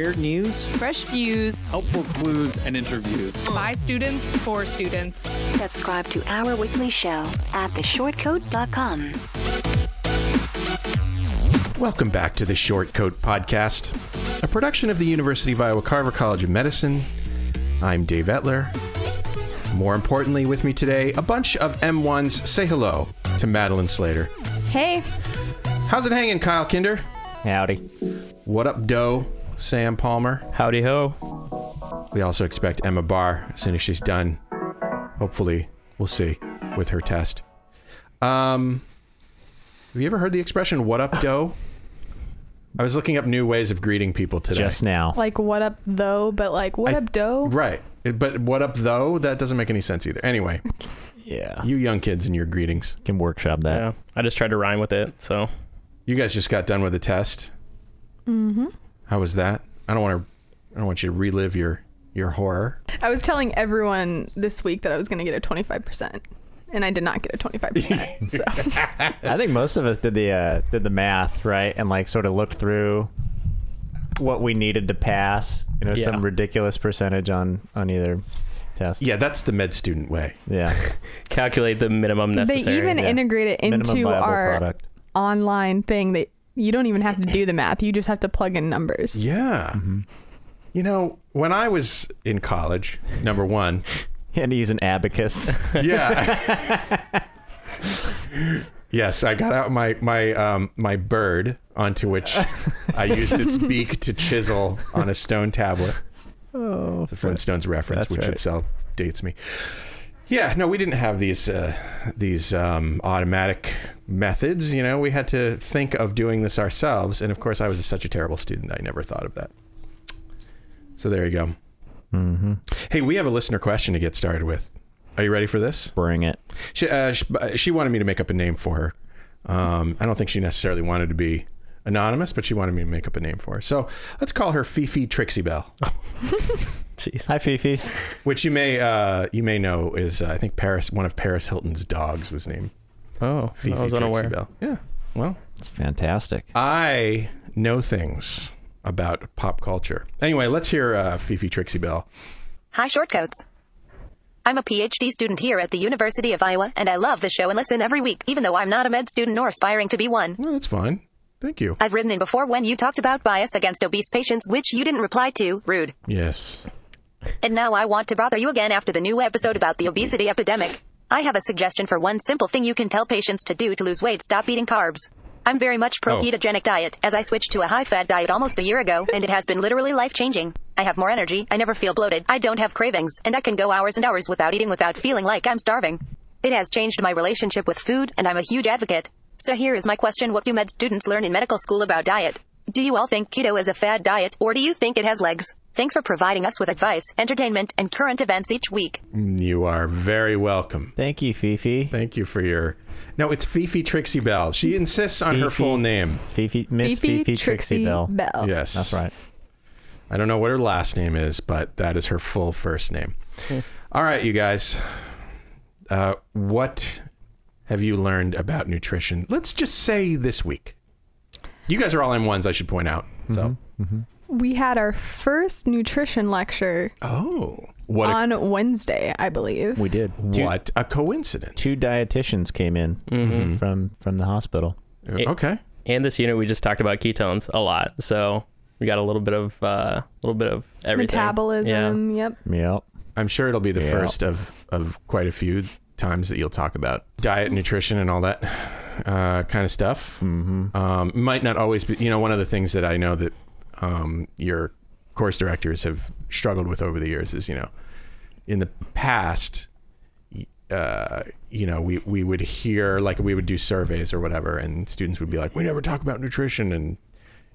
Weird news, fresh views, helpful clues, and interviews. by students for students. Subscribe to our weekly show at theshortcoat.com. Welcome back to the Short Coat Podcast, a production of the University of Iowa Carver College of Medicine. I'm Dave Etler. More importantly, with me today, a bunch of M1s say hello to Madeline Slater. Hey, How's it hanging, Kyle Kinder? howdy. What up, Doe? Sam Palmer. Howdy ho. We also expect Emma Barr as soon as she's done. Hopefully, we'll see with her test. Um, have you ever heard the expression "What up, Doe"? I was looking up new ways of greeting people today. Just now. like what up though, but like what I- up doe? right, but "What up, though"? That doesn't make any sense either. Anyway, Yeah. you young kids and your greetings. can workshop that. Yeah, I just tried to rhyme with it. So You guys just got done with the test. Mm-hmm. How was that? I don't want to. I don't want you to relive your your horror. I was telling everyone this week that I was going to get a 25%, and I did not get a 25%. so I think most of us did the uh, did the math right and like sort of looked through what we needed to pass. You know, Yeah. some ridiculous percentage on on either test. Yeah, that's the med student way. Yeah. calculate the minimum necessary. they even yeah. integrate it into our product. online thing that you don't even have to do the math. You just have to plug in numbers. Yeah. You know, when I was in college, number one, And use an abacus. yeah. yes, I got out my my um, my bird onto which I used its beak to chisel on a stone tablet. oh, It's a Flintstones reference, which right. itself dates me. Yeah, no, we didn't have these uh, these um, automatic methods. You know, we had to think of doing this ourselves, and of course, I was such a terrible student. I never thought of that. So there you go. mm-hmm. Hey, we have a listener question to get started with. Are you ready for this? Bring it. She, uh, she, she wanted me to make up a name for her. Um, I don't think she necessarily wanted to be anonymous, but she wanted me to make up a name for her. So let's call her Fifi Trixiebell, Jeez. Hi, Fifi. which you may uh, you may know is uh, I think Paris one of Paris Hilton's dogs was named Oh, Fifi I was unaware. Bell. Yeah. Well, It's fantastic. I know things about pop culture. Anyway, let's hear uh, Fifi Trixiebell. Hi, Shortcoats. I'm a PhD student here at the University of Iowa, and I love the show and listen every week, even though I'm not a med student nor aspiring to be one. Well, that's fine. Thank you. I've written in before when you talked about bias against obese patients, which you didn't reply to. Rude. Yes. And now I want to bother you again after the new episode about the obesity epidemic. I have a suggestion for one simple thing you can tell patients to do to lose weight stop eating carbs. I'm very much pro Oh. ketogenic diet, as I switched to a high fat diet almost a year ago, and it has been literally life changing. I have more energy, I never feel bloated, I don't have cravings, and I can go hours and hours without eating without feeling like I'm starving. It has changed my relationship with food, and I'm a huge advocate. So here is my question What do med students learn in medical school about diet? Do you all think keto is a fad diet, or do you think it has legs? Thanks for providing us with advice, entertainment, and current events each week. You are very welcome. Thank you, Fifi. Thank you for your. No, it's Fifi Trixiebell. She insists on her full name. Fifi, Miss Fifi, Fifi, Trixiebell. Bell. Yes. That's right. I don't know what her last name is, but that is her full first name. Hmm. All right, you guys. Uh, what have you learned about nutrition? Let's just say this week. You guys are all M1s, I should point out. So, mm-hmm, mm-hmm. We had our first nutrition lecture oh, what a, on Wednesday, I believe. We did. Two, what a coincidence. two dietitians came in from from the hospital. Okay. And this unit, we just talked about ketones a lot, so we got a little bit of uh, a little bit of everything. Yeah. Metabolism. Yep. Yep. I'm sure it'll be the Yeah. first of, of quite a few times that you'll talk about diet, nutrition, and all that uh, kind of stuff. Mm-hmm. Um, might not always be, you know, one of the things that I know that um, your course directors have struggled with over the years is, you know, in the past, uh, you know, we, we would hear, like, we would do surveys or whatever, and students would be like, we never talk about nutrition. And,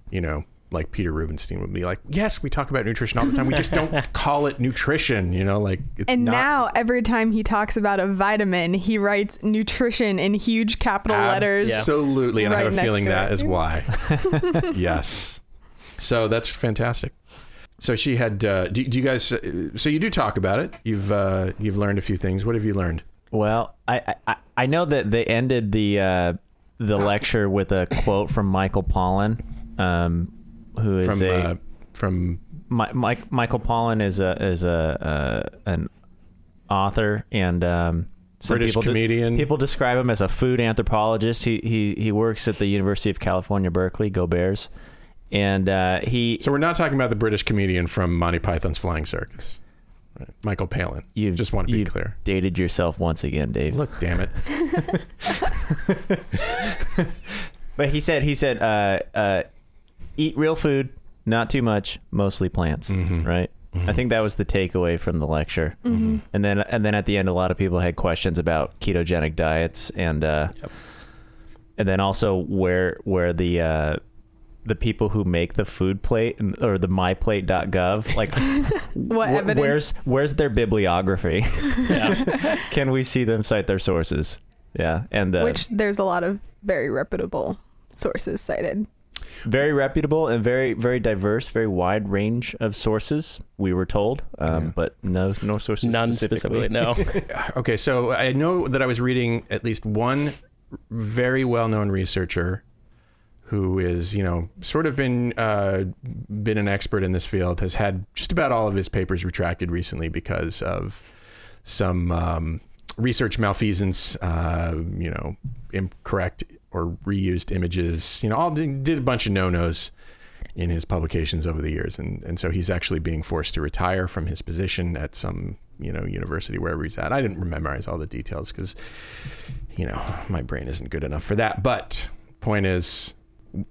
you know, like Peter Rubenstein would be like, "Yes, we talk about nutrition all the time. We just don't call it nutrition." You know, like it's And not, now every time he talks about a vitamin, he writes nutrition in huge capital letters. Absolutely, and I have a feeling to that it. is why. yes. So that's fantastic. So she had. Uh, do, do you guys? Uh, so you do talk about it. You've uh, you've learned a few things. What have you learned? Well, I, I I know that they ended the uh, the lecture with a quote from Michael Pollan, um, who is From a uh, from Mi- Mike, Michael Pollan is a is a uh, an author and um, some British people de- comedian. people describe him as a food anthropologist. He he he works at the University of California, Berkeley. Go Bears! And uh, he So we're not talking about the British comedian from Monty Python's Flying Circus, right? Michael Palin. you just want to be you've clear. Dated yourself once again, Dave. Look, damn it. But he said he said uh, uh, eat real food, not too much, mostly plants. Mm-hmm. Right. I think that was the takeaway from the lecture. Mm-hmm. And then and then at the end, a lot of people had questions about ketogenic diets and uh, Yep. and then also where where the uh, the people who make the food plate and- or the myplate.gov like What wh- evidence? where's where's their bibliography? Yeah. Can we see them cite their sources? Yeah, and uh, Which there's a lot of very reputable sources cited. very reputable and very very diverse, very wide range of sources. We were told, um, but no no sources None specifically. No. Okay, so I know that I was reading at least one very well-known researcher who is, you know, sort of been uh, been an expert in this field, has had just about all of his papers retracted recently because of some um, research malfeasance, uh, you know, incorrect or reused images, you know, all did, a bunch of no-nos in his publications over the years, and and so he's actually being forced to retire from his position at some you know university wherever he's at. I didn't memorize all the details because you know my brain isn't good enough for that. But point is,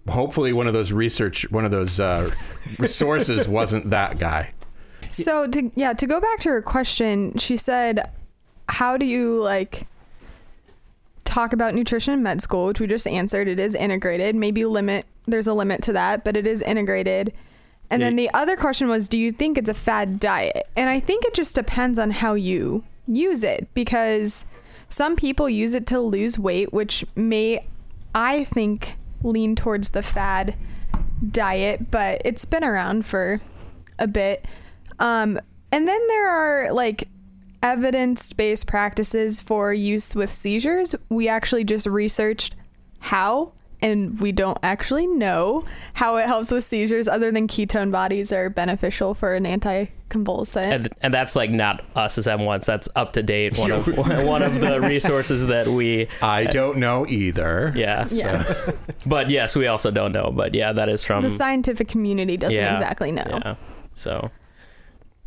hopefully one of those research, one of those uh, resources wasn't that guy. So to yeah, to go back to her question, she said, "How do you like talk about nutrition in med school?" Which we just answered. It is integrated. Maybe limit. There's a limit to that, but it is integrated. And then the other question was, do you think it's a fad diet? And I think it just depends on how you use it because some people use it to lose weight, which may, I think, lean towards the fad diet, but it's been around for a bit. Um, and then there are like evidence based practices for use with seizures. We actually just researched how, and we don't actually know how it helps with seizures, other than ketone bodies are beneficial for an anticonvulsant. and, and that's like not us as M1s. That's up to date. One of one of the resources that we. I don't know either. Yeah. yeah. But yes, we also don't know. But yeah, that is from. the scientific community doesn't yeah, exactly know. Yeah. So.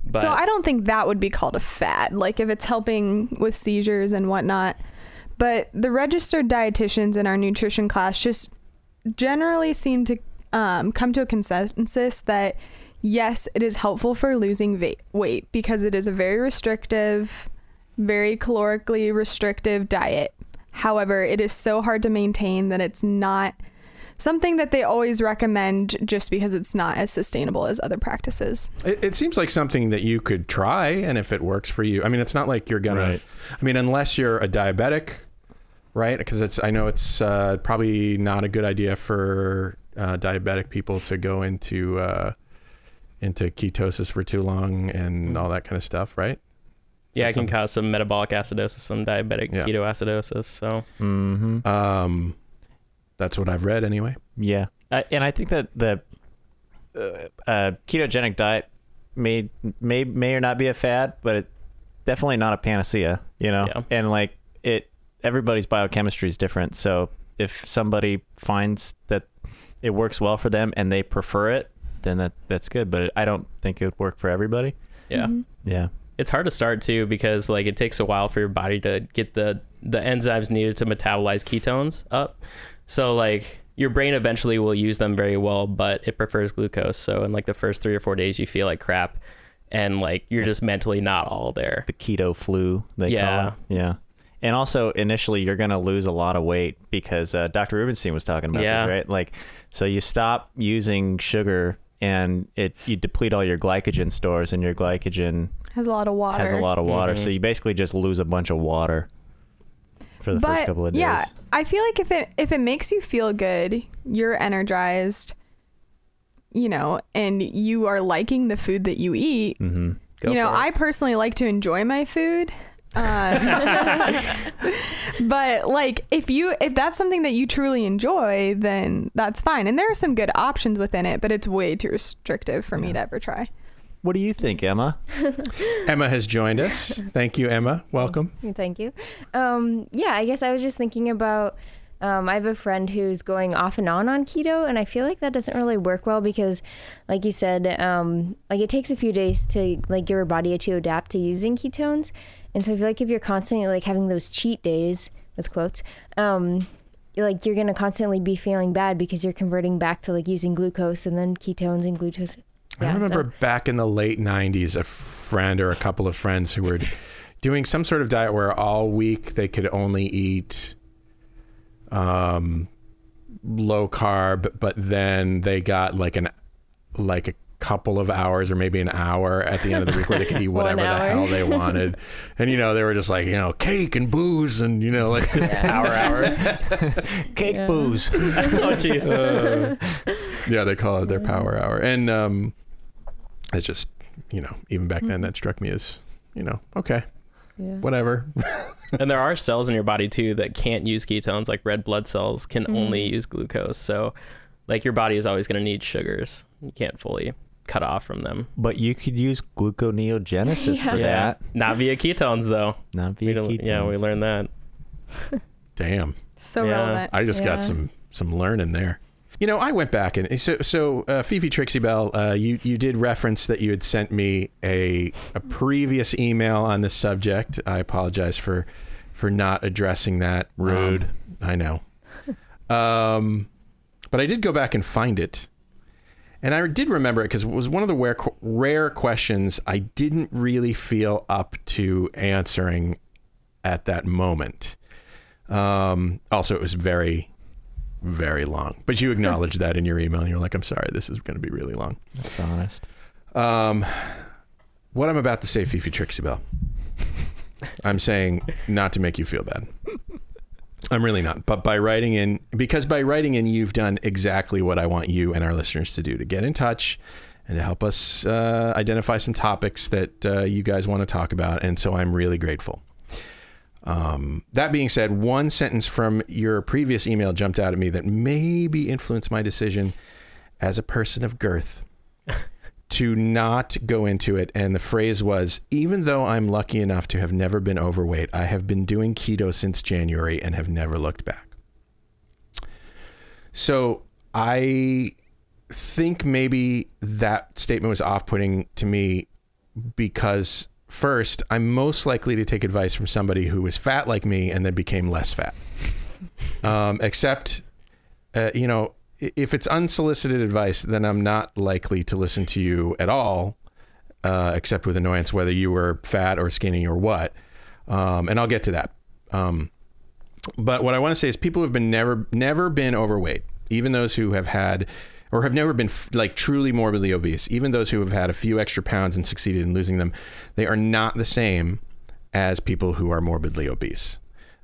But so I don't think that would be called a fad, like if it's helping with seizures and whatnot. But the registered dietitians in our nutrition class just generally seem to um, come to a consensus that yes, it is helpful for losing va- weight because it is a very restrictive, very calorically restrictive diet. However, it is so hard to maintain that it's not something that they always recommend just because it's not as sustainable as other practices. It, it seems like something that you could try, and if it works for you, I mean, it's not like you're gonna. Right. I mean, unless you're a diabetic, right? Because it's. I know it's uh, probably not a good idea for uh, diabetic people to go into uh, into ketosis for too long and all that kind of stuff, right? yeah, it can Some- cause some metabolic acidosis, some diabetic Yeah. ketoacidosis. So Mm-hmm. Um, that's what I've read anyway. Yeah, uh, and I think that the uh, uh, ketogenic diet may may may or not be a fad, but it definitely not a panacea. You know, Yeah. and like it, everybody's biochemistry is different. So if somebody finds that it works well for them and they prefer it, then that that's good. But I don't think it would work for everybody. yeah. Mm-hmm. Yeah. it's hard to start too because like it takes a while for your body to get the the enzymes needed to metabolize ketones up so like your brain eventually will use them very well but it prefers glucose so in like the first three or four days you feel like crap and like you're just mentally not all there The keto flu. They Yeah. Call it. Yeah. And also, initially, you're going to lose a lot of weight because uh, Dr. Rubenstein was talking about Yeah. this, right? Like, so you stop using sugar and it you deplete all your glycogen stores, and your glycogen Has a lot of water. has a lot of water. So you basically just lose a bunch of water for the but first couple of days. yeah, I feel like if it if it makes you feel good, you're energized, you know, and you are liking the food that you eat. hmm Go you know, it. I personally like to enjoy my food. Uh, but like if you if that's something that you truly enjoy, then that's fine. And there are some good options within it, but it's way too restrictive for me to ever try. What do you think, Emma? Emma has joined us. Thank you, Emma. Welcome. Thank you. Um, yeah, I guess I was just thinking about. Um, I have a friend who's going off and on on keto, and I feel like that doesn't really work well because, like you said, um, like it takes a few days to like get your body to adapt to using ketones, and so I feel like if you're constantly like having those cheat days with quotes, um, like you're gonna constantly be feeling bad because you're converting back to like using glucose and then ketones and glucose. I remember so- back in the late 90s, a friend or a couple of friends who were doing some sort of diet where all week they could only eat um, low carb, but then they got like an like a couple of hours or maybe an hour at the end of the week where they could eat whatever the hell they wanted. and you know, they were just like, you know, cake and booze and you know, like Hour, hour. Cake Yeah. booze. oh jeez. Uh, yeah, they call it their power hour. And um it's just, you know, even back then that mm-hmm. struck me as, you know, okay, Yeah. whatever. and there are cells in your body too that can't use ketones like red blood cells can only mm-hmm. use glucose so like your body is always going to need sugars you can't fully cut off from them But you could use gluconeogenesis for yeah that. not via ketones though Not via don't- ketones. yeah we learned that Damn. So Yeah. relevant. I just got some some learning there. You know, I went back and so so uh, Fifi Trixiebell, uh, you you did reference that you had sent me a a previous email on this subject. I apologize for for not addressing that. Rude. Um, I know. Um, but I did go back and find it. And I did remember it because it was one of the rare, rare questions I didn't really feel up to answering at that moment. Um, also, it was very, very long. But you acknowledged that in your email. And you're like, I'm sorry, this is going to be really long. That's honest. Um, what I'm about to say, Fifi Trixiebell, I'm saying not to make you feel bad. I'm really not. But by writing in, because by writing in, you've done exactly what I want you and our listeners to do to get in touch and to help us uh, identify some topics that uh, you guys want to talk about. And so I'm really grateful. Um, that being said, one sentence from your previous email jumped out at me that maybe influenced my decision as a person of girth to not go into it. And the phrase was Even though I'm lucky enough to have never been overweight, I have been doing keto since January and have never looked back. So I think maybe that statement was off putting to me because first, I'm most likely to take advice from somebody who was fat like me and then became less fat. Um, except, uh, you know, if it's unsolicited advice, then I'm not likely to listen to you at all, uh, except with annoyance, whether you were fat or skinny or what. Um, and I'll get to that. Um, but what I want to say is people who've been never never been overweight, even those who have had or have never been f- like truly morbidly obese, even those who have had a few extra pounds and succeeded in losing them, they are not the same as people who are morbidly obese.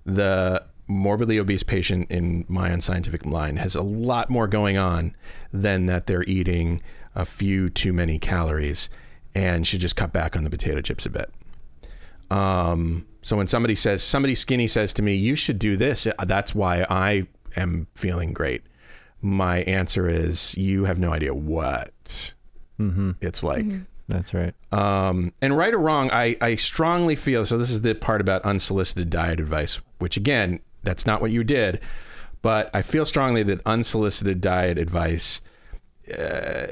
The morbidly obese patient in my unscientific line has a lot more going on than that they're eating a few too many calories and should just cut back on the potato chips a bit. Um, so when somebody says, somebody skinny says to me, you should do this, that's why I am feeling great. My answer is, you have no idea what Mm-hmm. it's like. That's right. Um, and right or wrong, I, I strongly feel so. This is the part about unsolicited diet advice, which again, that's not what you did. But I feel strongly that unsolicited diet advice uh,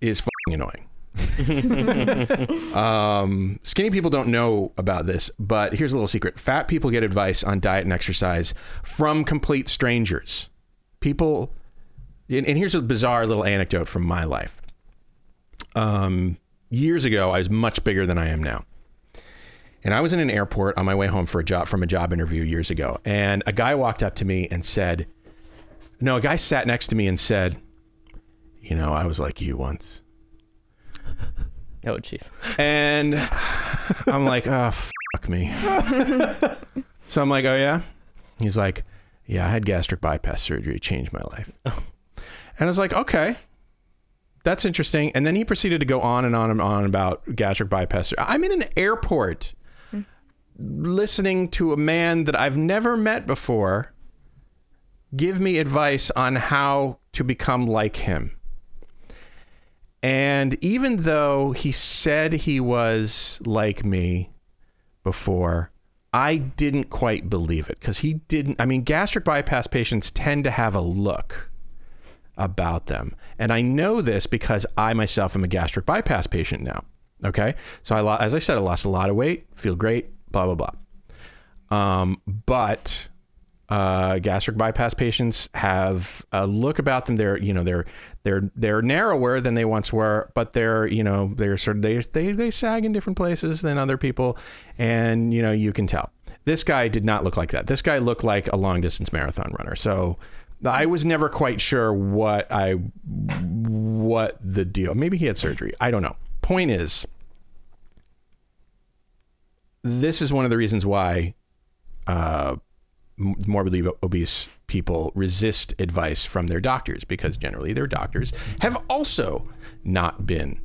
is fucking annoying. um, skinny people don't know about this, but here's a little secret: fat people get advice on diet and exercise from complete strangers. People, and, and here's a bizarre little anecdote from my life. Um, years ago, I was much bigger than I am now. And I was in an airport on my way home for a job from a job interview years ago, and a guy walked up to me and said, "No, a guy sat next to me and said, you know, I was like you once." Oh, jeez. And I'm like, oh, fuck me. so I'm like, oh, yeah? He's like, yeah, I had gastric bypass surgery. It changed my life. Oh. And I was like, okay, that's interesting. And then he proceeded to go on and on and on about gastric bypass. I'm in an airport listening to a man that I've never met before give me advice on how to become like him. And even though he said he was like me before, I didn't quite believe it because he didn't. I mean, gastric bypass patients tend to have a look about them. And I know this because I myself am a gastric bypass patient now. Okay. So I, as I said, I lost a lot of weight, feel great, blah, blah, blah. Um, but uh, gastric bypass patients have a look about them. They're, you know, they're, they're, they're narrower than they once were, but they're, you know, they're sort of, they, they, they sag in different places than other people. And, you know, you can tell. This guy did not look like that. This guy looked like a long distance marathon runner. So I was never quite sure what I, what the deal. Maybe he had surgery. I don't know. Point is, this is one of the reasons why uh, morbidly obese people resist advice from their doctors because generally their doctors have also not been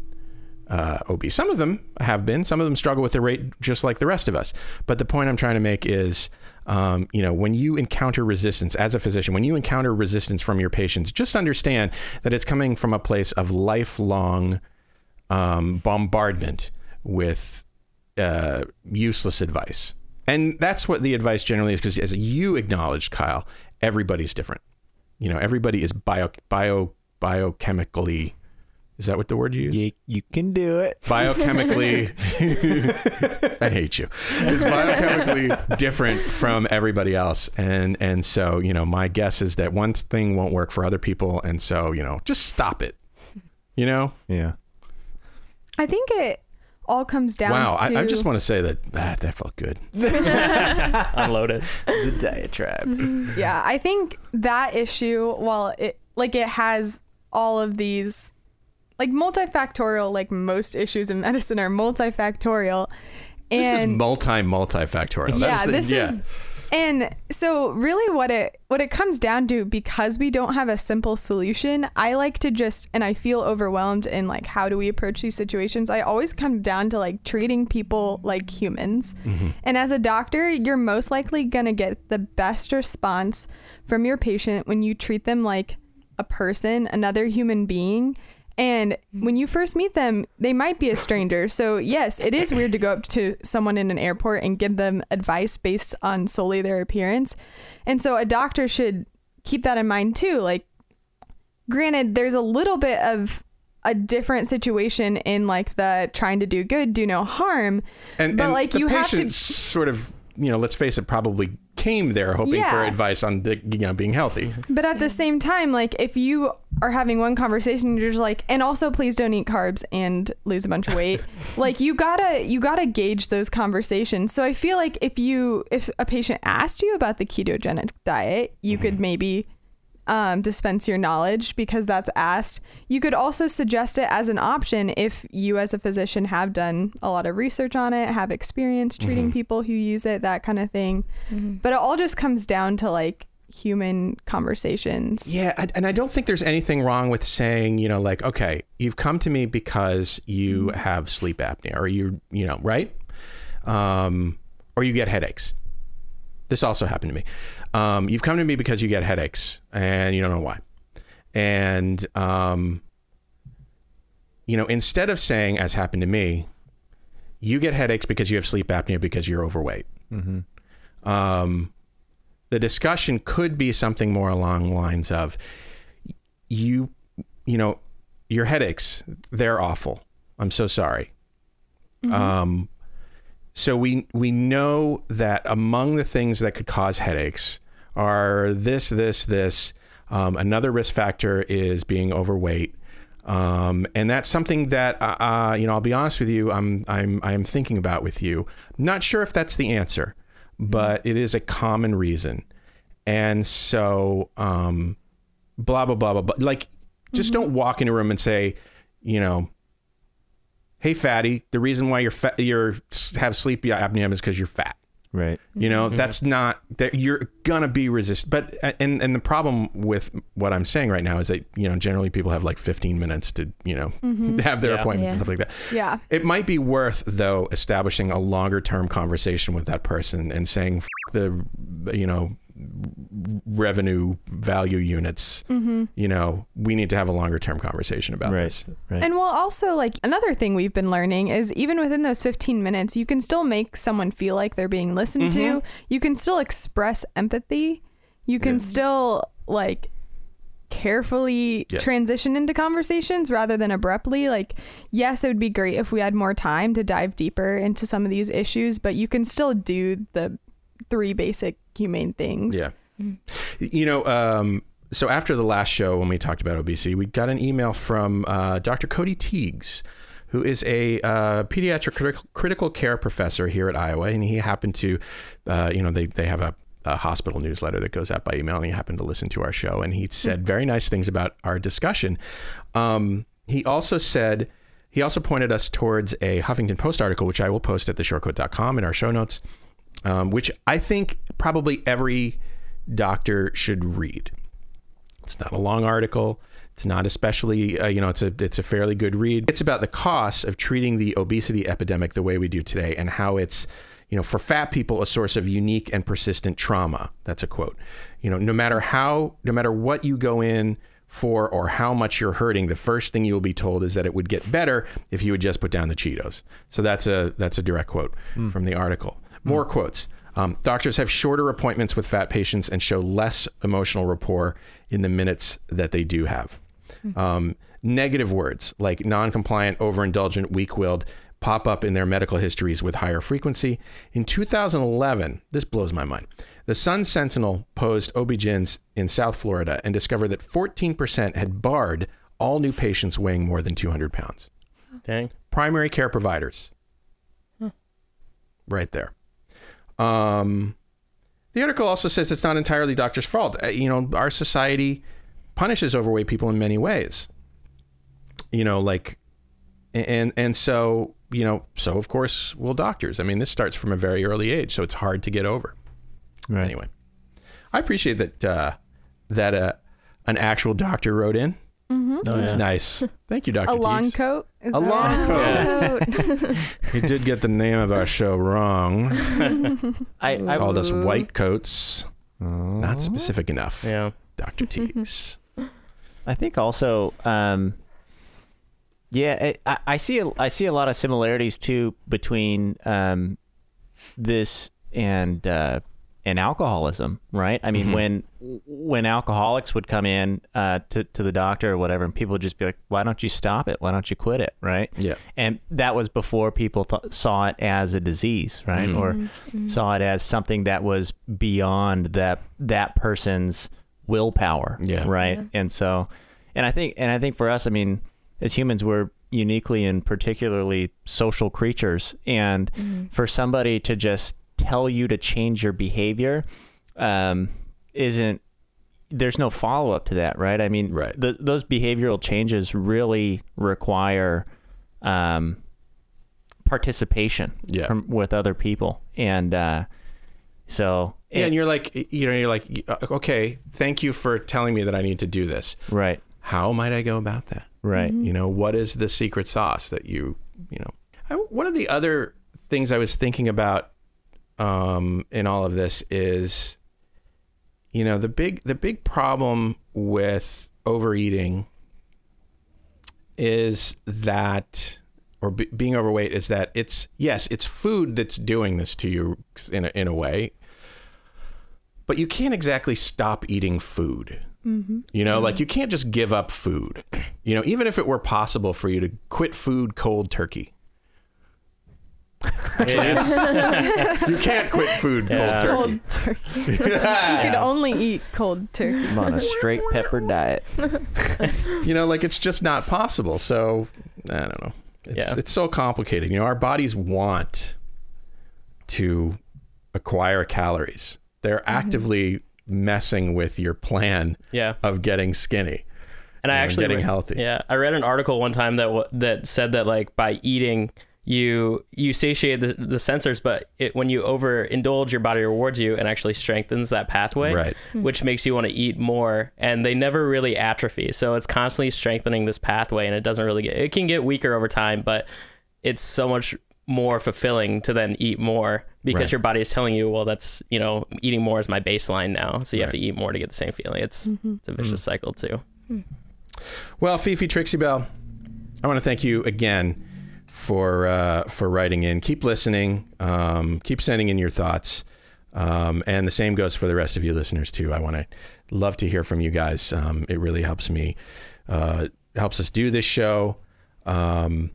uh, obese. Some of them have been. Some of them struggle with their weight just like the rest of us. But the point I'm trying to make is, um, you know, when you encounter resistance as a physician, when you encounter resistance from your patients, just understand that it's coming from a place of lifelong um, bombardment with uh, useless advice. And that's what the advice generally is because, as you acknowledged, Kyle, everybody's different. You know, everybody is bio, bio, biochemically. Is that what the word you use? You, you can do it. Biochemically, I hate you. Is biochemically different from everybody else, and and so you know, my guess is that one thing won't work for other people, and so you know, just stop it. You know, Yeah. I think it all comes down wow. to I, I just want to say that ah, that felt good. Unloaded. The diatribe. yeah i think that issue while it like it has all of these like multifactorial like most issues in medicine are multifactorial and This is multi multifactorial. That's yeah the, this yeah. is and so really what it what it comes down to because we don't have a simple solution i like to just and i feel overwhelmed in like how do we approach these situations i always come down to like treating people like humans Mm-hmm. and as a doctor you're most likely going to get the best response from your patient when you treat them like a person another human being and mm-hmm. when you first meet them, they might be a stranger. So, yes, it is weird to go up to someone in an airport and give them advice based on solely their appearance. And so, a doctor should keep that in mind too. Like, granted, there's a little bit of a different situation in like the trying to do good, do no harm. and, but and like the you have patient to sort of you know let's face it probably came there hoping for advice on the, you know being healthy mm-hmm. But at the same time, like if you are having one conversation, you're just like, and also please don't eat carbs and lose a bunch of weight. like you gotta you gotta gauge those conversations. So I feel like if you if a patient asked you about the ketogenic diet, you could mm-hmm. maybe um, dispense your knowledge because that's asked. You could also suggest it as an option if you, as a physician, have done a lot of research on it, have experience treating people who use it, that kind of thing. But it all just comes down to like human conversations. Yeah, I- and I don't think there's anything wrong with saying, you know, like, okay, you've come to me because you have sleep apnea, or you, you know, right, um, or you get headaches. This also happened to me. Um, you've come to me because you get headaches, and you don't know why. And um, you know, instead of saying, as happened to me, you get headaches because you have sleep apnea because you're overweight. Um, the discussion could be something more along the lines of you you know your headaches they're awful i'm so sorry um so we we know that among the things that could cause headaches are this this this um, another risk factor is being overweight Um, and that's something that uh, uh, you know. I'll be honest with you. I'm I'm I'm thinking about with you. Not sure if that's the answer, but it is a common reason. And so, um, blah blah blah blah. blah. Like, just don't walk in a room and say, you know, hey fatty, the reason why you're fat, you're have sleep apnea is because you're fat. Right. You know, mm-hmm. that's not that you're gonna be resist. But and and the problem with what I'm saying right now is that you know generally people have like 15 minutes to you know mm-hmm. have their Yeah. appointments and stuff like that. Yeah. It might be worth though establishing a longer term conversation with that person and saying F- the you know revenue value units. Mm-hmm. You know, we need to have a longer term conversation about Right. this. Right. And well, also, like another thing we've been learning is even within those 15 minutes, you can still make someone feel like they're being listened to. Mm-hmm. You can still express empathy. You can still, like, carefully Yes. transition into conversations rather than abruptly. Like, yes, it would be great if we had more time to dive deeper into some of these issues, but you can still do the three basic humane things. Yeah. You know, um, so after the last show when we talked about obesity, we got an email from uh, Dr. Cody Teagues, who is a uh, pediatric critical, critical care professor here at Iowa, and he happened to, uh, you know, they they have a, a hospital newsletter that goes out by email, and he happened to listen to our show, and he said very nice things about our discussion. Um, he also said. He also pointed us towards a Huffington Post article, which I will post at theshortcoat.com in our show notes, um, which I think probably every doctor should read. It's not a long article. It's not especially, uh, you know, it's a it's a fairly good read. It's about the costs of treating the obesity epidemic the way we do today, and how it's, you know, for fat people a source of unique and persistent trauma. That's a quote. You know, no matter how, no matter what you go in for or how much you're hurting, the first thing you'll be told is that it would get better if you would just put down the Cheetos. So that's a that's a direct quote from the article. More quotes. Um, doctors have shorter appointments with fat patients and show less emotional rapport in the minutes that they do have. Um, negative words like non-compliant, overindulgent, weak-willed pop up in their medical histories with higher frequency. In 2011, this blows my mind. The Sun Sentinel posed OB-GYNs in South Florida and discovered that 14% had barred all new patients weighing more than 200 pounds. Dang. Primary care providers. Right there. Um, the article also says it's not entirely doctors' fault. Uh, You know, our society punishes overweight people in many ways. You know, like, and and so you know, so of course will doctors. I mean, this starts from a very early age, so it's hard to get over. right. Anyway, I appreciate that uh, that uh, an actual doctor wrote in. Oh, That's yeah. nice. Thank you, Doctor. A long coat? Is A that- long coat. He did get the name of our show wrong. I, I Called us white coats. Not specific enough. Yeah. Dr. Teagues. I think also, um, yeah, I, I see a, I see a lot of similarities too between um, this and uh, and alcoholism, right? I mean, mm-hmm. when when alcoholics would come in uh, to to the doctor or whatever, and people would just be like, "Why don't you stop it? Why don't you quit it?" Right? Yeah. And that was before people th- saw it as a disease, right? Mm-hmm. Or mm-hmm. saw it as something that was beyond that that person's willpower, Yeah. right? And so, and I think, and I think for us, I mean, as humans, we're uniquely and particularly social creatures, and for somebody to just tell you to change your behavior, um, isn't there's no follow up to that, right? I mean, Right. th- those behavioral changes really require um, participation Yeah. from, with other people, and uh, so Yeah, and you're like, you know, you're like, uh, okay, thank you for telling me that I need to do this. right, How might I go about that? right, You know, what is the secret sauce that you, you know? I, one of the other things I was thinking about um, in all of this is, you know, the big the big problem with overeating is that, or be, being overweight is that it's yes, it's food that's doing this to you in a, in a way, but you can't exactly stop eating food. You know, like you can't just give up food. You know, even if it were possible for you to quit food cold turkey, you can't quit food Yeah. cold Cold turkey. You turkey. can only eat cold turkey. I'm on a straight pepper diet. you know, like it's just not possible. So I don't know. It's, Yeah. it's so complicated. You know, our bodies want to acquire calories. They're Mm-hmm. actively messing with your plan Yeah. of getting skinny. and I know, actually getting re- healthy. Yeah, I read an article one time that w- that said that like by eating you you satiate the, the sensors, but it, when you overindulge, your body rewards you and actually strengthens that pathway, Right. Hmm. which makes you want to eat more. And they never really atrophy, so it's constantly strengthening this pathway, and it doesn't really get it can get weaker over time, but it's so much more fulfilling to then eat more because Right. your body is telling you, well, that's you know eating more is my baseline now, so you have to eat more to get the same feeling. It's mm-hmm. it's a vicious mm. cycle too. Hmm. Well, Fifi Trixiebell, I want to thank you again for uh, for writing in. Keep listening. Um, keep sending in your thoughts. Um, and the same goes for the rest of you listeners too. I want to love to hear from you guys. Um, it really helps me, uh, helps us do this show, um,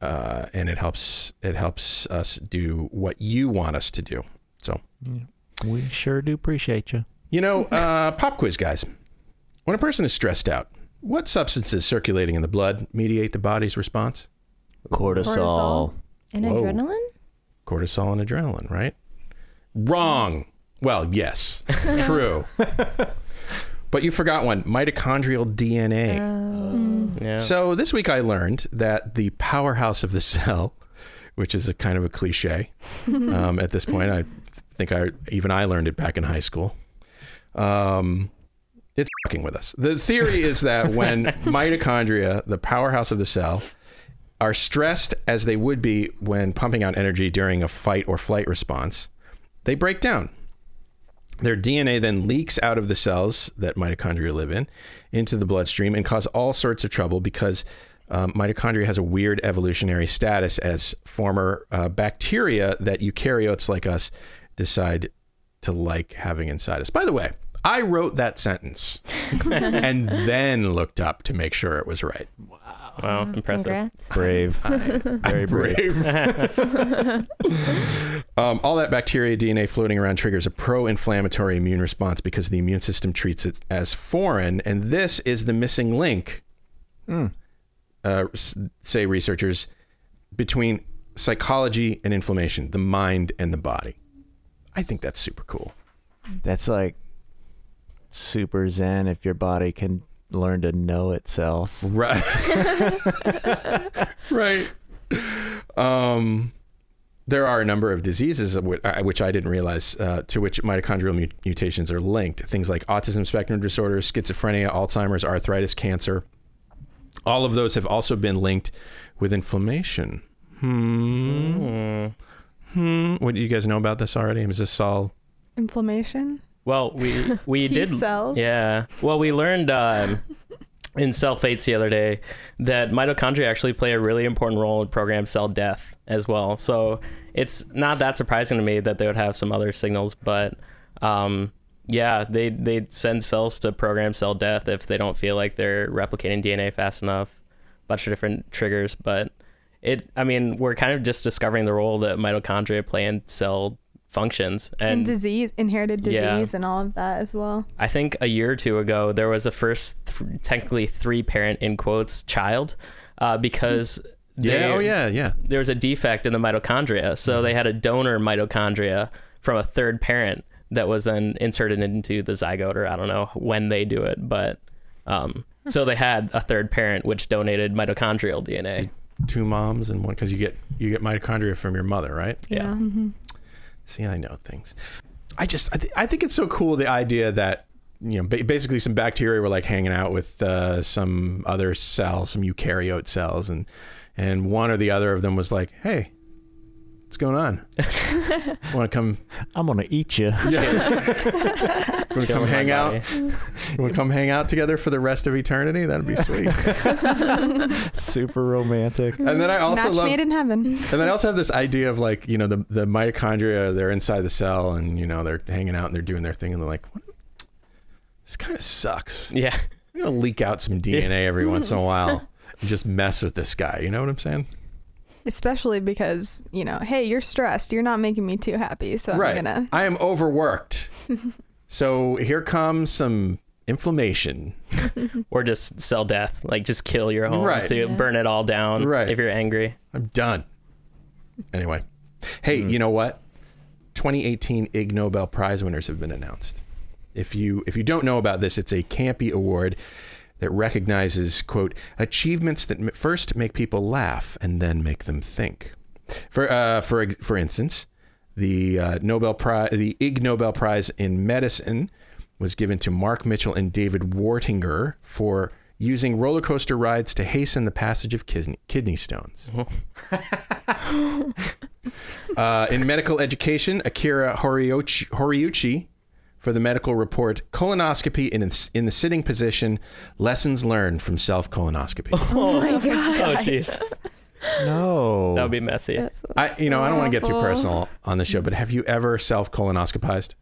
uh, and it helps it helps us do what you want us to do. So, We sure do appreciate you. you know, uh, pop quiz guys. When a person is stressed out, what substances circulating in the blood mediate the body's response? Cortisol. Cortisol. And Whoa. adrenaline? cortisol and adrenaline, right? Wrong. Well, yes, true. but you forgot one mitochondrial DNA. Yeah. So this week I learned that the powerhouse of the cell, which is a kind of a cliche um, at this point, I think I even I learned it back in high school. Um, it's fucking with us. The theory is that when mitochondria, the powerhouse of the cell, are stressed as they would be when pumping out energy during a fight or flight response, they break down. Their DNA then leaks out of the cells that mitochondria live in into the bloodstream and cause all sorts of trouble because um, mitochondria has a weird evolutionary status as former uh, bacteria that eukaryotes like us decide to like having inside us. By the way, I wrote that sentence and then looked up to make sure it was right. Wow, impressive. Congrats. Brave. Very brave. um, all that bacteria DNA floating around triggers a pro inflammatory immune response because the immune system treats it as foreign. And this is the missing link, uh, say researchers, between psychology and inflammation, the mind and the body. I think that's super cool. That's like super zen if your body can learn to know itself. Right. right. Um, there are a number of diseases which, uh, which I didn't realize uh, to which mitochondrial mu- mutations are linked. Things like autism spectrum disorder, schizophrenia, Alzheimer's, arthritis, cancer. All of those have also been linked with inflammation. Hmm. Hmm. What do you guys know about this already? Is this all? Inflammation. Well, we we did. cells. Yeah. Well, we learned um, in cell fates the other day that mitochondria actually play a really important role in programmed cell death as well. So it's not that surprising to me that they would have some other signals, but um, yeah, they they send cells to program cell death if they don't feel like they're replicating DNA fast enough. A bunch of different triggers, but it. I mean, we're kind of just discovering the role that mitochondria play in cell functions And, and disease, inherited disease, Yeah. and all of that as well. I think a year or two ago, there was a first, th- technically three parent in quotes child, uh, because Yeah. oh yeah. Yeah. there was a defect in the mitochondria. So they had a donor mitochondria from a third parent that was then inserted into the zygote, or I don't know when they do it, but um, so they had a third parent which donated mitochondrial DNA. Two moms and one because you get you get mitochondria from your mother, right? Yeah. See, I know things. I just, I, th- I think it's so cool the idea that, you know, ba- basically some bacteria were like hanging out with uh, some other cells, some eukaryote cells, and and one or the other of them was like, "Hey, what's going on? Want to come? I'm gonna eat you. Want to come Killing my hang out? Want to come hang out together for the rest of eternity? That'd be sweet." Super romantic. And then I also Match love made in heaven. And then I also have this idea of like, you know, the the mitochondria, they're inside the cell and, you know, they're hanging out and they're doing their thing and they're like, what? this kind of sucks. Yeah. I'm going to leak out some DNA every once in a while and just mess with this guy. You know what I'm saying? Especially because, you know, hey, you're stressed. You're not making me too happy. So I'm gonna I am overworked. so here comes some inflammation. Or just cell death, like just kill your home Right. to burn it all down. Right. If you're angry. I'm done. Anyway, hey, mm. you know what? 2018 Ig Nobel Prize winners have been announced. If you if you don't know about this, it's a campy award that recognizes quote achievements that first make people laugh and then make them think. For uh, for for instance, the uh, Nobel Prize, the Ig Nobel Prize in Medicine, was given to Mark Mitchell and David Wartinger for using roller coaster rides to hasten the passage of kidney, kidney stones. uh, in medical education, Akira Horiuchi, Horiuchi for the medical report colonoscopy in in the sitting position lessons learned from self colonoscopy Oh my god. Oh jeez. No. That would be messy. That's- i you know i don't want to get too personal on the show but have you ever self colonoscopized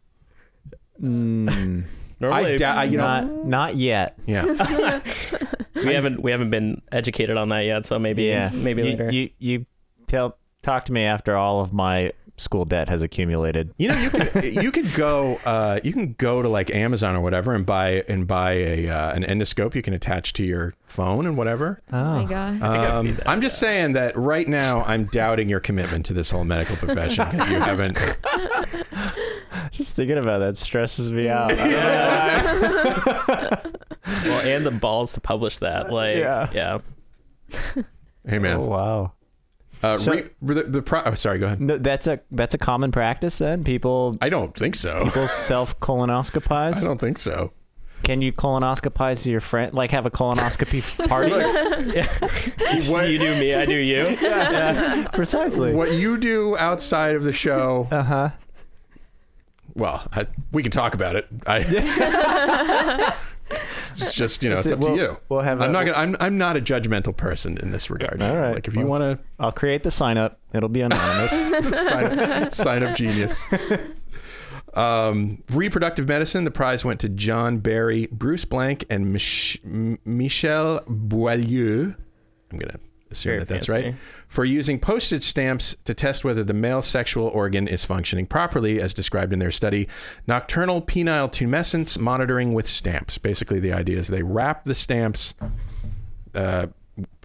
Mm, Normally I, da- I you know not not yet. yeah we haven't we haven't been educated on that yet, so maybe Yeah. maybe you, later. You you tell talk to me after all of my school debt has accumulated. You know, you could you could go uh, you can go to like Amazon or whatever and buy and buy a uh, an endoscope you can attach to your phone and whatever. Oh my god. I've Um, seen that, I'm just saying that right now I'm doubting your commitment to this whole medical profession because you haven't. Just thinking about that stresses me out. well, and the balls to publish that, like Yeah. yeah. Hey man, Oh wow. Uh, So- re- the, the pro- oh, sorry, go ahead. No, that's a that's a common practice then. People I don't think so. people self colonoscopize. I don't think so. Can you colonoscopize your friend? Like have a colonoscopy party? What, You do me, I do you. Precisely. what you do outside of the show? Uh huh. Well, I, we can talk about it. I. It's just you know, it's That's up to We'll- you. we'll have I'm a- not gonna. I'm. I'm not a judgmental person in this regard. All right. Like if you want to I'll create the sign up. It'll be anonymous. sign, up, sign up genius. Um, reproductive medicine. The prize went to John Barry, Bruce Blank, and Mich- M- Michel Boileau. I'm gonna assume Very that that's fancy. right. For using postage stamps to test whether the male sexual organ is functioning properly, as described in their study, nocturnal penile tumescence monitoring with stamps. Basically, the idea is they wrap the stamps uh,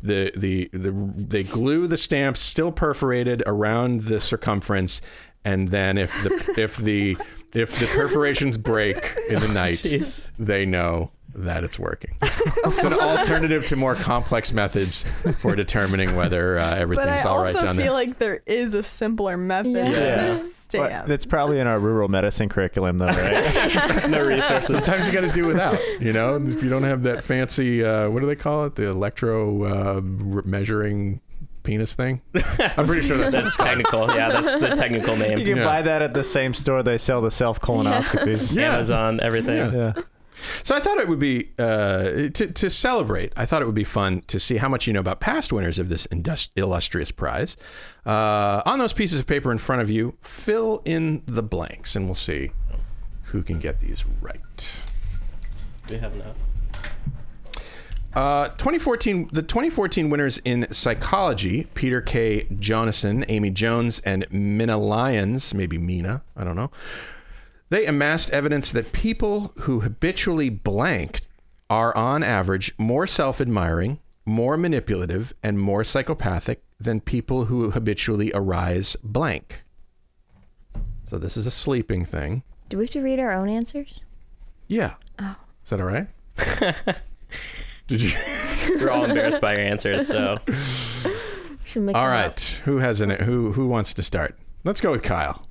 the, the the they glue the stamps still perforated around the circumference, and then if the if the if the perforations break in the night, Jeez. they know that it's working. it's an alternative to more complex methods for determining whether uh, But I everything's all right also down feel like there is a simpler method Yeah. Yeah. a stamp. That's probably in our rural medicine curriculum, though, right? No resources. Sometimes you got to do without, you know, if you don't have that fancy, uh, what do they call it? The electro uh, measuring penis thing. I'm pretty sure that's, That's technical. Yeah, that's the technical name. you can Yeah. buy that at the same store they sell the self colonoscopies. Yeah. Amazon, everything. Yeah. So I thought it would be uh, to to celebrate. I thought it would be fun to see how much you know about past winners of this illustrious prize. Uh, on those pieces of paper in front of you, fill in the blanks, and we'll see who can get these right. We have enough. Uh, 2014, the 2014 winners in psychology, Peter K. Jonason, Amy Jones, and Mina Lyons, maybe Mina, I don't know. They amassed evidence that people who habitually blanked are, on average, more self admiring, more manipulative, and more psychopathic than people who habitually arise blank. So, this is a sleeping thing. Do we have to read our own answers? Yeah. Oh. Is that all right? Did you? We're all embarrassed by your answers, so Should mix up. Who has an who who wants to start? Let's go with Kyle.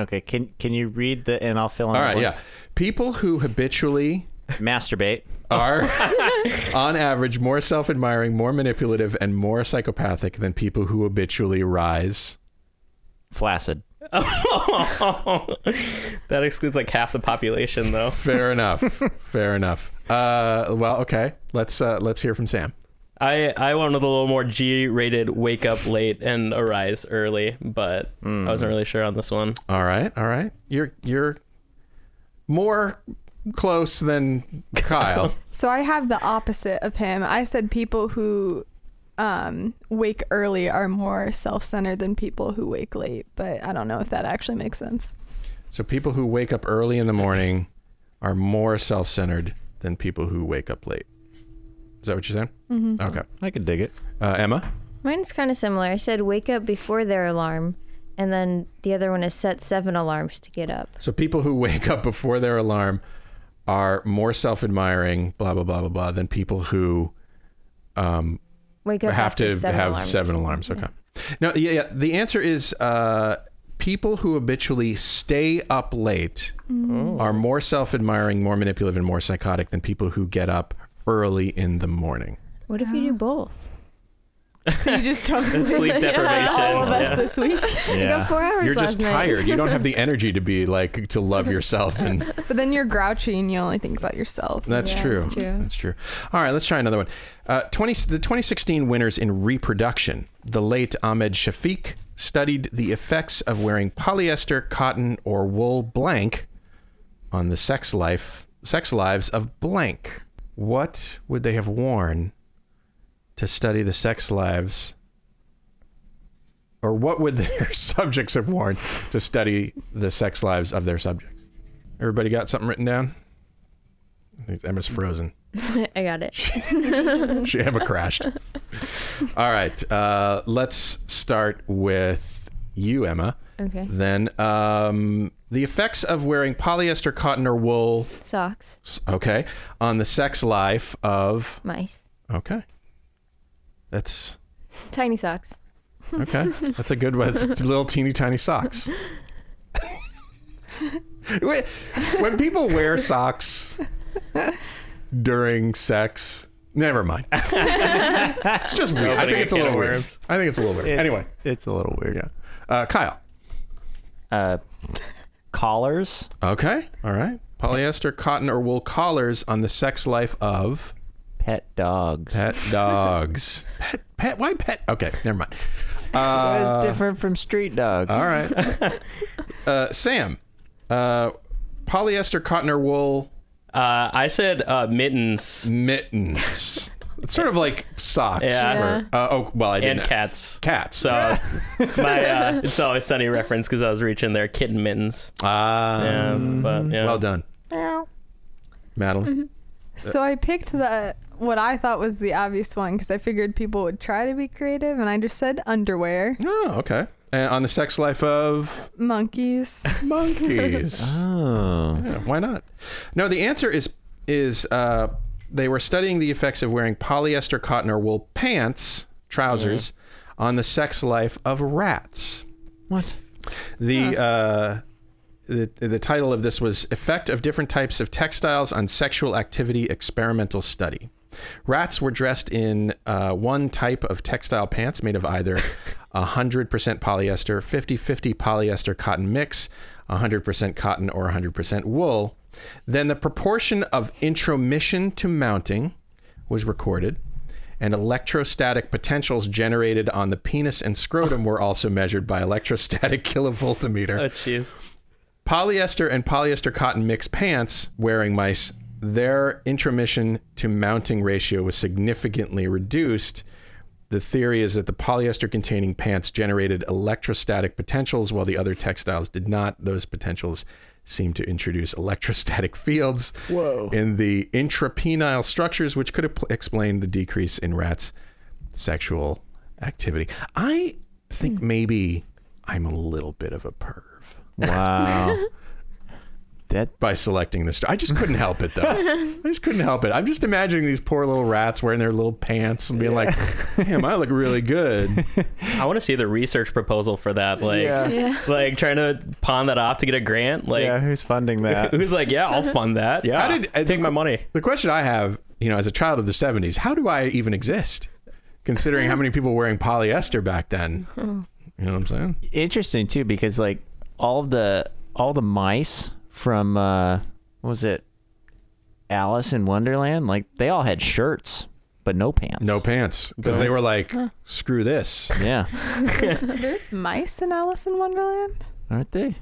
Okay. Can can you read the and I'll fill in. All the yeah. People who habitually Masturbate. are on average more self-admiring, more manipulative and more psychopathic than people who habitually rise. Flaccid. that excludes like half the population, though. Fair enough. Fair enough. Uh well, okay. Let's uh let's hear from Sam. I I went with a little more G-rated. Wake up late and arise early, but I wasn't really sure on this one. All right. All right. You're you're more close than Kyle. So I have the opposite of him. I said people who um, wake early are more self-centered than people who wake late. But I don't know if that actually makes sense. So people who wake up early in the morning are more self-centered than people who wake up late. Is that what you're saying? Mm-hmm. Okay. I could dig it. Uh, Emma? Mine's kind of similar. I said wake up before their alarm, and then the other one is set seven alarms to get up. So people who wake up before their alarm are more self-admiring, blah blah blah blah blah, than people who um, Wake up have to seven have alarms. seven alarms. Okay. No, yeah, yeah. The answer is uh, people who habitually stay up late are more self-admiring, more manipulative, and more psychotic than people who get up early in the morning. What if you do both? So you just don't sleep. Sleep like deprivation. all of us yeah. this week. I got four hours You're last just night. tired. You don't have the energy to be like to love yourself, and But then you're grouchy and you only think about yourself. that's Yeah, true. that's true. That's true. All right, let's try another one. Uh, Twenty the 2016 winners in reproduction. The late Ahmed Shafik studied the effects of wearing polyester, cotton, or wool blank on the sex life sex lives of blank. What would they have worn to study the sex lives? Or what would their subjects have worn to study the sex lives of their subjects? Everybody got something written down? I think Emma's frozen. I got it. She Emma crashed. All right, uh, let's start with you, Emma. Okay. Then um, the effects of wearing polyester, cotton, or wool. Socks, Okay, on the sex life of. mice, Okay, that's tiny socks. okay. That's a good one. It's little teeny tiny socks. When people wear socks during sex, never mind. it's just weird. I think it's a little weird. I think it's a little weird. It's- anyway, It's a little weird. yeah. Uh, Kyle. Uh, collars. Okay. All right. Polyester, cotton, or wool collars on the sex life of Pet dogs. pet dogs. pet, pet. Why pet? Okay, never mind. Why is Uh, it different from street dogs. all right. Uh, Sam. Uh, polyester, cotton, or wool Uh, I said uh, mittens mittens. It's sort of like socks. Yeah. for- uh, oh, well, I didn't. and cats. Cats. So my uh, it's always sunny reference because I was reaching there kitten mittens. Ah, Yeah, but yeah. well done. Madeline. So I picked the what I thought was the obvious one because I figured people would try to be creative, and I just said underwear, Oh, okay. And on the sex life of monkeys. monkeys. Oh. Yeah, why not? No, the answer is is uh, they were studying the effects of wearing polyester, cotton, or wool pants, trousers, on the sex life of rats. What? The uh, the the title of this was "Effect of Different Types of Textiles on Sexual Activity Experimental Study." Rats were dressed in uh, one type of textile pants made of either 100% polyester, 50-50 polyester cotton mix, 100% cotton or 100% wool. Then the proportion of intromission to mounting was recorded, and electrostatic potentials generated on the penis and scrotum were also measured by electrostatic kilovoltmeter Oh jeez. polyester and polyester cotton mixed pants wearing mice, their intromission to mounting ratio was significantly reduced. The theory is that the polyester containing pants generated electrostatic potentials while the other textiles did not. Those potentials seem to introduce electrostatic fields in the intrapenile structures, which could ep- explain the decrease in rats' sexual activity. I think hmm. maybe I'm a little bit of a perv Wow. that by selecting this. I just couldn't help it though. I just couldn't help it. I'm just imagining these poor little rats wearing their little pants and being like, "Damn, I look really good." I want to see the research proposal for that. Like, Yeah. like trying to pawn that off to get a grant. Like, yeah, who's funding that? who's like, yeah, I'll fund that. Yeah, How did- uh, take my money. The question I have, you know, as a child of the '70s, how do I even exist? Considering how many people were wearing polyester back then. You know what I'm saying? Interesting too, because like all the all the mice from uh, what was it, Alice in Wonderland? Like they all had shirts, but no pants. No pants because they were like, "Screw this." Yeah, There's mice in Alice in Wonderland. aren't they?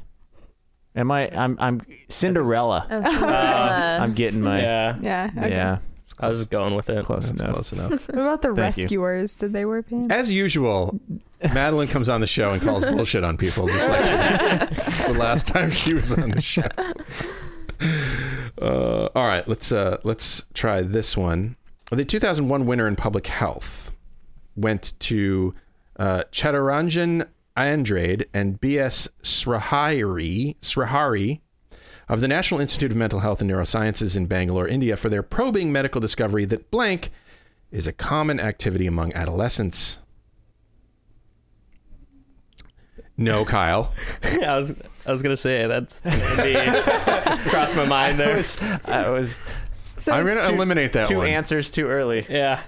Am I? I'm I'm Cinderella. Oh, I'm getting my yeah. Yeah, Yeah. Okay. I was going with it. Close That's enough. close enough. What about the Thank you. rescuers? Did they wear pants? As usual, Madeline comes on the show and calls bullshit on people, just like the last time she was on the show. Uh, all right, let's uh, let's try this one. The 2001 winner in public health went to uh, Andrade and B.S. Srahari, Srahari of the National Institute of Mental Health and Neurosciences in Bangalore, India, for their probing medical discovery that blank is a common activity among adolescents. No, Kyle. I was I was gonna say that's gonna crossed my mind I there. was, I was So, I'm going it's- to eliminate that two one. answers too early. Yeah.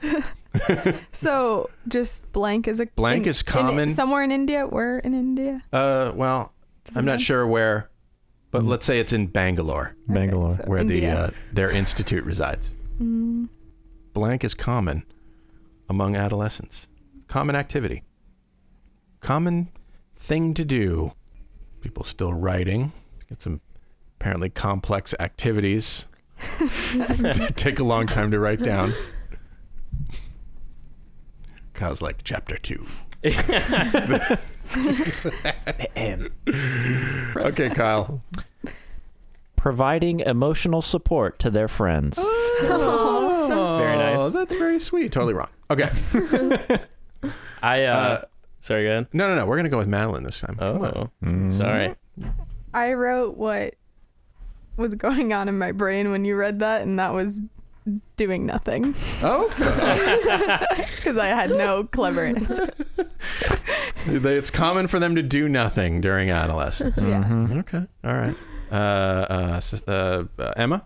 so just blank is a Blank in- is in- common. somewhere in India. We're in India. Uh, well, Does I'm not matter? sure where, but let's say it's in Bangalore, Bangalore. so where the uh, their institute resides. Blank is common among adolescents. Common activity. Common thing to do. People still writing. Get some apparently complex activities. Take a long time to write down. Kyle's like chapter two. Okay, Kyle. Providing emotional support to their friends. Oh, That's very nice. Oh, that's very sweet. Totally wrong. Okay. I uh, Uh, sorry, go ahead. No, no, no. We're gonna go with Madeline this time. Come on. Oh, sorry. I wrote what was going on in my brain when you read that, and that was doing nothing Oh, because I had no clever answer. It's common for them to do nothing during adolescence. Yeah. Okay. All right. Uh, uh, s- uh, uh, Emma.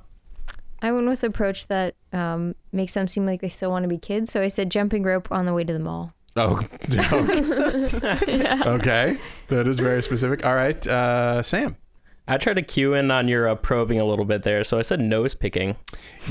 I went with the approach that um, makes them seem like they still want to be kids. So I said jumping rope on the way to the mall. Oh, okay. so specific. okay. That is very specific. All right, uh, Sam. I tried to cue in on your uh, probing a little bit there, so I said nose picking.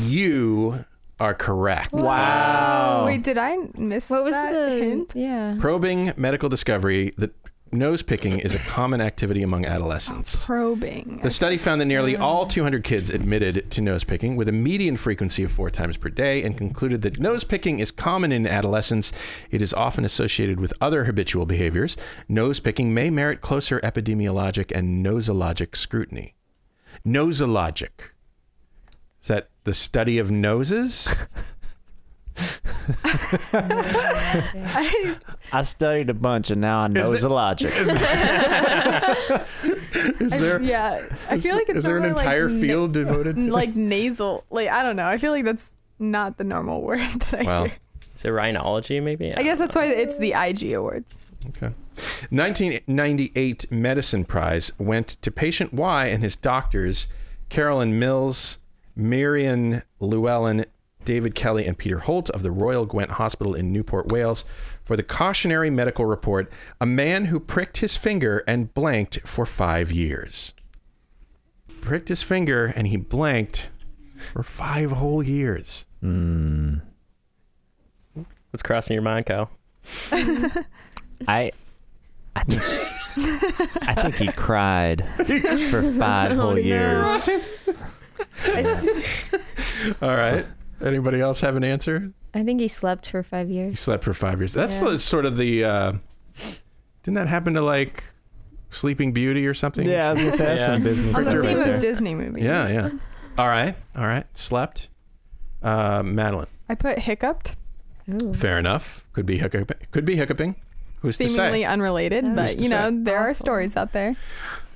You are correct. Wow. Wait, did I miss What was that the hint? Yeah. Probing medical discovery that nose picking is a common activity among adolescents. Oh, probing. The study found that nearly all 200 kids admitted to nose picking with a median frequency of four times per day and concluded that nose picking is common in adolescence. It is often associated with other habitual behaviors. Nose picking may merit closer epidemiologic and nosologic scrutiny. Nosologic. Is that the study of noses? I, I studied a bunch and now I know there- the logic. Is there, yeah, I is- feel like it's is there an normally, like, entire na- field devoted to like nasal. Like I don't know. I feel like that's not the normal word that I Well, hear. Is it rhinology, maybe? I guess that's why it's the IG awards. Okay. 1998 Medicine Prize went to patient Y and his doctors, Carolyn Mills, Marion Llewelyn, David Kelly, and Peter Holt of the Royal Gwent Hospital in Newport, Wales, for the cautionary medical report A man who pricked his finger and blanked for five years. Pricked his finger and he blanked for five whole years. Hmm. What's crossing your mind, Kyle? I, I think, I think he cried for five oh, whole years. All right. Anybody else have an answer? I think he slept for five years. He years. slept for five years. That's Yeah. the, sort of the. Uh, didn't that happen to like Sleeping Beauty or something? Yeah, I was gonna say that's Yeah. some Disney. On the right theme there. of Disney movies. Yeah, yeah. All right, all right. Slept. Uh, Madeline. I put hiccuped. Ooh. Fair enough. Could be hiccuping. Could be hiccuping. Who's to seemingly say? unrelated, Who's but you know say? there are stories out there.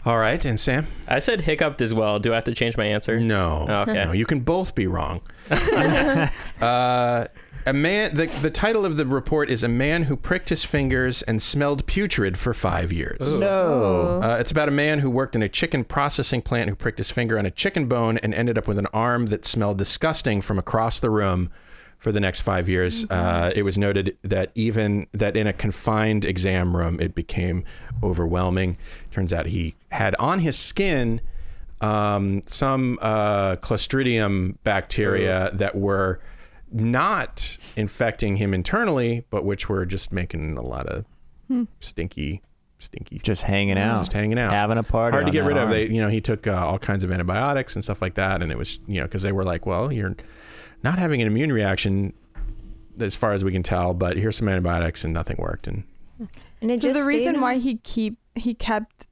All right, and Sam. I said hiccuped as well. Do I have to change my answer? No. Oh, okay. No, you can both be wrong. uh, a man. The, the title of the report is "A Man Who Pricked His Fingers and Smelled Putrid for Five Years." No. Uh, it's about a man who worked in a chicken processing plant who pricked his finger on a chicken bone and ended up with an arm that smelled disgusting from across the room for the next five years. Uh, it was noted that even that in a confined exam room, it became overwhelming. Turns out he had on his skin um, some uh, Clostridium bacteria that were not infecting him internally, but which were just making a lot of stinky, stinky Just hanging out. just hanging out, Having a party. Hard to get that rid of. They, you know, he took uh, all kinds of antibiotics and stuff like that, and it was, you know, because they were like, well, you're not having an immune reaction, as far as we can tell. But here's some antibiotics, and nothing worked. And And it So just the reason stayed why he keep he kept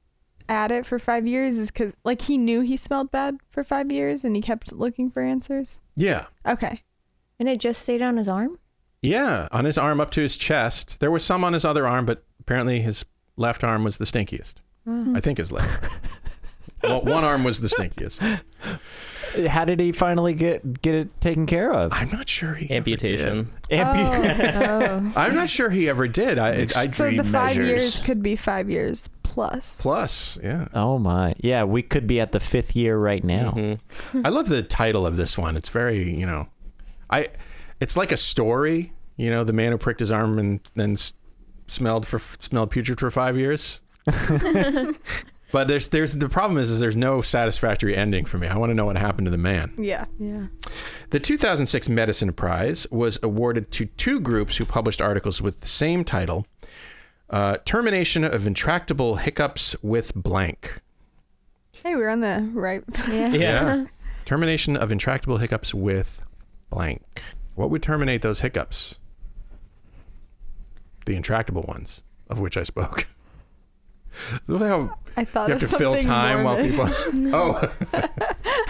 at it for five years is because like he knew he smelled bad for five years and he kept looking for answers. yeah, Okay. and it just stayed on his arm. yeah, on his arm up to his chest. There was some on his other arm, but apparently his left arm was the stinkiest. I think his left. well, one arm was the stinkiest. How did he finally get get it taken care of? I'm not sure he ever Amputation. Oh, Ampu- Oh, did. I'm not sure he ever did. I, I so the five measures. years could be five years plus. plus. Yeah, Oh my. Yeah, we could be at the fifth year right now. Mhm. I love the title of this one. It's very, you know, I. It's like a story. You know, the man who pricked his arm and then smelled for smelled putrid for five years. but there's there's the problem is, is there's no satisfactory ending for me. I want to know what happened to the man. Yeah. yeah. The 2006 Medicine Prize was awarded to two groups who published articles with the same title: uh, "Termination of Intractable Hiccups with Blank." Hey, we're on the right. Yeah. Yeah. Termination of intractable hiccups with blank. What would terminate those hiccups? The intractable ones, of which I spoke. Look how I thought you have of to fill something time while people. Oh,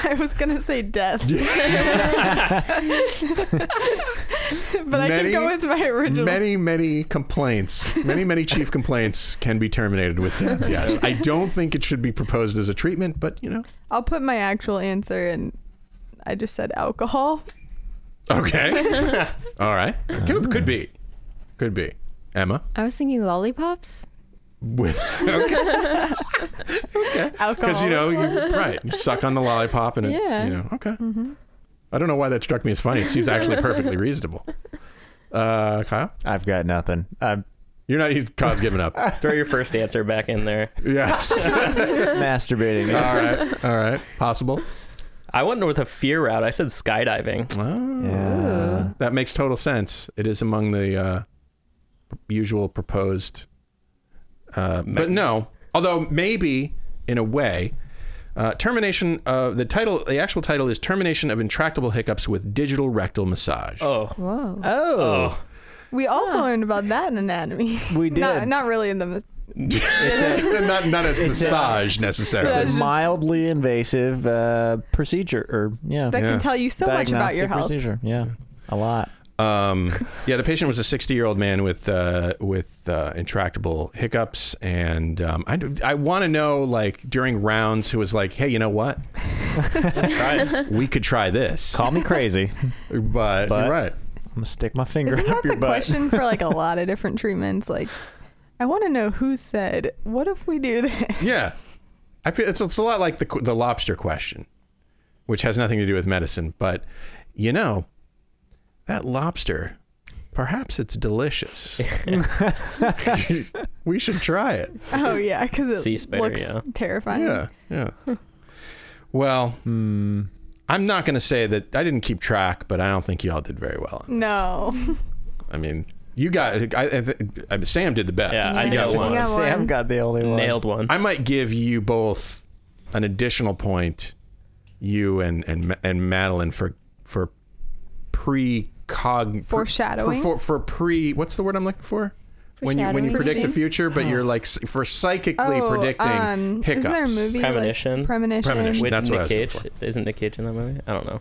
I was gonna say death, but I Many- can go with my original. many, many complaints, many, many chief complaints can be terminated with death. Yes, I don't think it should be proposed as a treatment, but you know, I'll put my actual answer and I just said alcohol. okay, all right, could, could be, could be. Emma, I was thinking lollipops. with okay. Alcohol. Because you know, you, right? You suck on the lollipop, and it, Yeah. you know, okay. Mm-hmm. I don't know why that struck me as funny. It seems actually perfectly reasonable. Uh, Kyle, I've got nothing. I'm you're not. He's Kyle's giving up. Throw your first answer back in there. Yes. masturbating. all right. All right. Possible. I went with a fear route. I said skydiving. Oh, Yeah. that makes total sense. It is among the uh, usual proposed. Uh, but no, although maybe in a way. Uh, termination of the title, the actual title is Termination of Intractable Hiccups with Digital Rectal Massage. Oh. Whoa. Oh, Oh. We also learned about that in anatomy. we did. Not, not really in the. not, not as massage necessarily. It's a mildly invasive uh, procedure, or yeah, That Yeah. can tell you so much about your health. procedure. Yeah, a lot. Um, yeah, the patient was a 60 year old man with uh, with uh, intractable hiccups, and um, I I want to know like during rounds who was like, hey, you know what? Right. We could try this, Call me crazy. But, But- you're right. I'm gonna stick my finger Isn't up that your the butt. question for like a lot of different treatments? Like, I want to know who said, "What if we do this?" Yeah, I feel it's, it's a lot like the the lobster question, which has nothing to do with medicine, but you know, that lobster. Perhaps it's delicious. we should try it. Oh yeah, because it Sea looks yeah. terrifying. Yeah, yeah. Well, Hmm. I'm not going to say that I didn't keep track, but I don't think y'all did very well. No. I mean, you got. I, I, I, Sam did the best. Yeah, I You got got one. You got Sam got the only one. Nailed one. I might give you both an additional point, you and and and Madeline for for pre cog Foreshadowing? for, for, for pre. What's the word I'm looking for? When you when you predict the future, but you're like for psychically oh, predicting um, hiccups. Isn't there a movie? like- Premonition. Premonition. Premonition. With That's what I Nick was Cage. going Isn't Nick Cage in that movie? I don't know.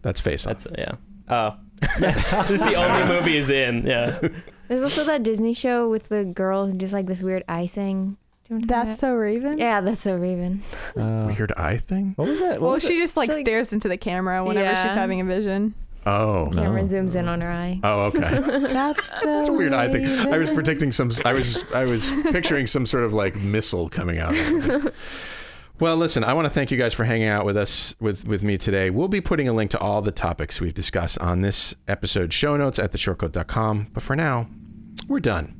That's face off. That's yeah. Oh. this is the only movie he's in. Yeah. There's also that Disney show with the girl who does like this weird eye thing. Do you know what I'm talking That's so Raven. about? Yeah, that's so Raven. Uh, Weird eye thing. what was that? What Well, was she just like She, like- stares into the camera whenever she's Yeah. having a vision. Oh. Cameron zooms in on her eye. Oh, okay. That's so It's a weird eye thing. I was predicting some. I was I was picturing some sort of like missile coming out. Well, listen, I want to thank you guys for hanging out with us with with me today. We'll be putting a link to all the topics we've discussed on this episode show notes at theshortcoat.com. But for now, we're done.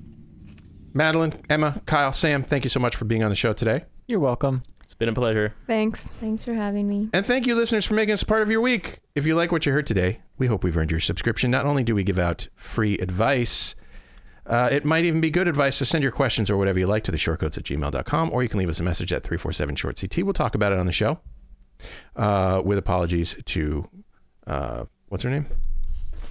Madeline, Emma, Kyle, Sam, thank you so much for being on the show today. You're welcome. It's been a pleasure. Thanks. Thanks for having me. And thank you, listeners, for making us a part of your week. If you like what you heard today, we hope we've earned your subscription. Not only do we give out free advice, uh, it might even be good advice to send your questions or whatever you like to the shortcoats at gmail.com, or you can leave us a message at 347 short CT. We'll talk about it on the show. Uh, with apologies to uh, What's her name?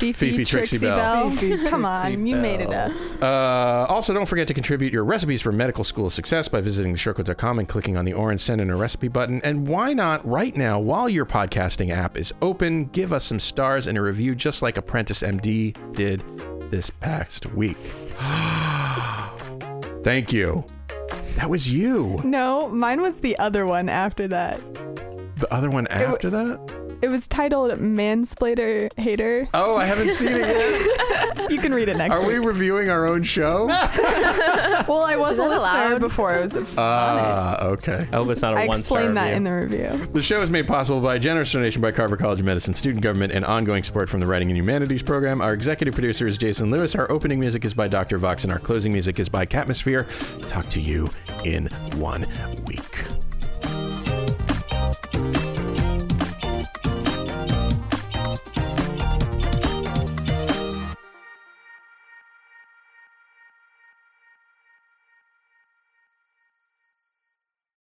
Fifi, Fifi Trixie Trixie, Bell. Bell. Come on, you made it up. Uh, also, don't forget to contribute your recipes for medical school success by visiting theshortcoat.com and clicking on the orange send in a recipe button. And why not right now, while your podcasting app is open, give us some stars and a review just like Apprentice MD did this past week. Thank you. That was you. No, mine was the other one after that. The other one after that? It was titled Mansplainer Hater. Oh, I haven't seen it yet. You can read it next Are we reviewing our own show? well, I was Is a that listener allowed? before I was on it. Ah, okay. I hope it's not a I one star explained that review. in the review. The show is made possible by a generous donation by Carver College of Medicine student government and ongoing support from the Writing and Humanities program. Our executive producer is Jason Lewis. Our opening music is by Dr. Vox, and our closing music is by Catmosphere. Talk to you in one week.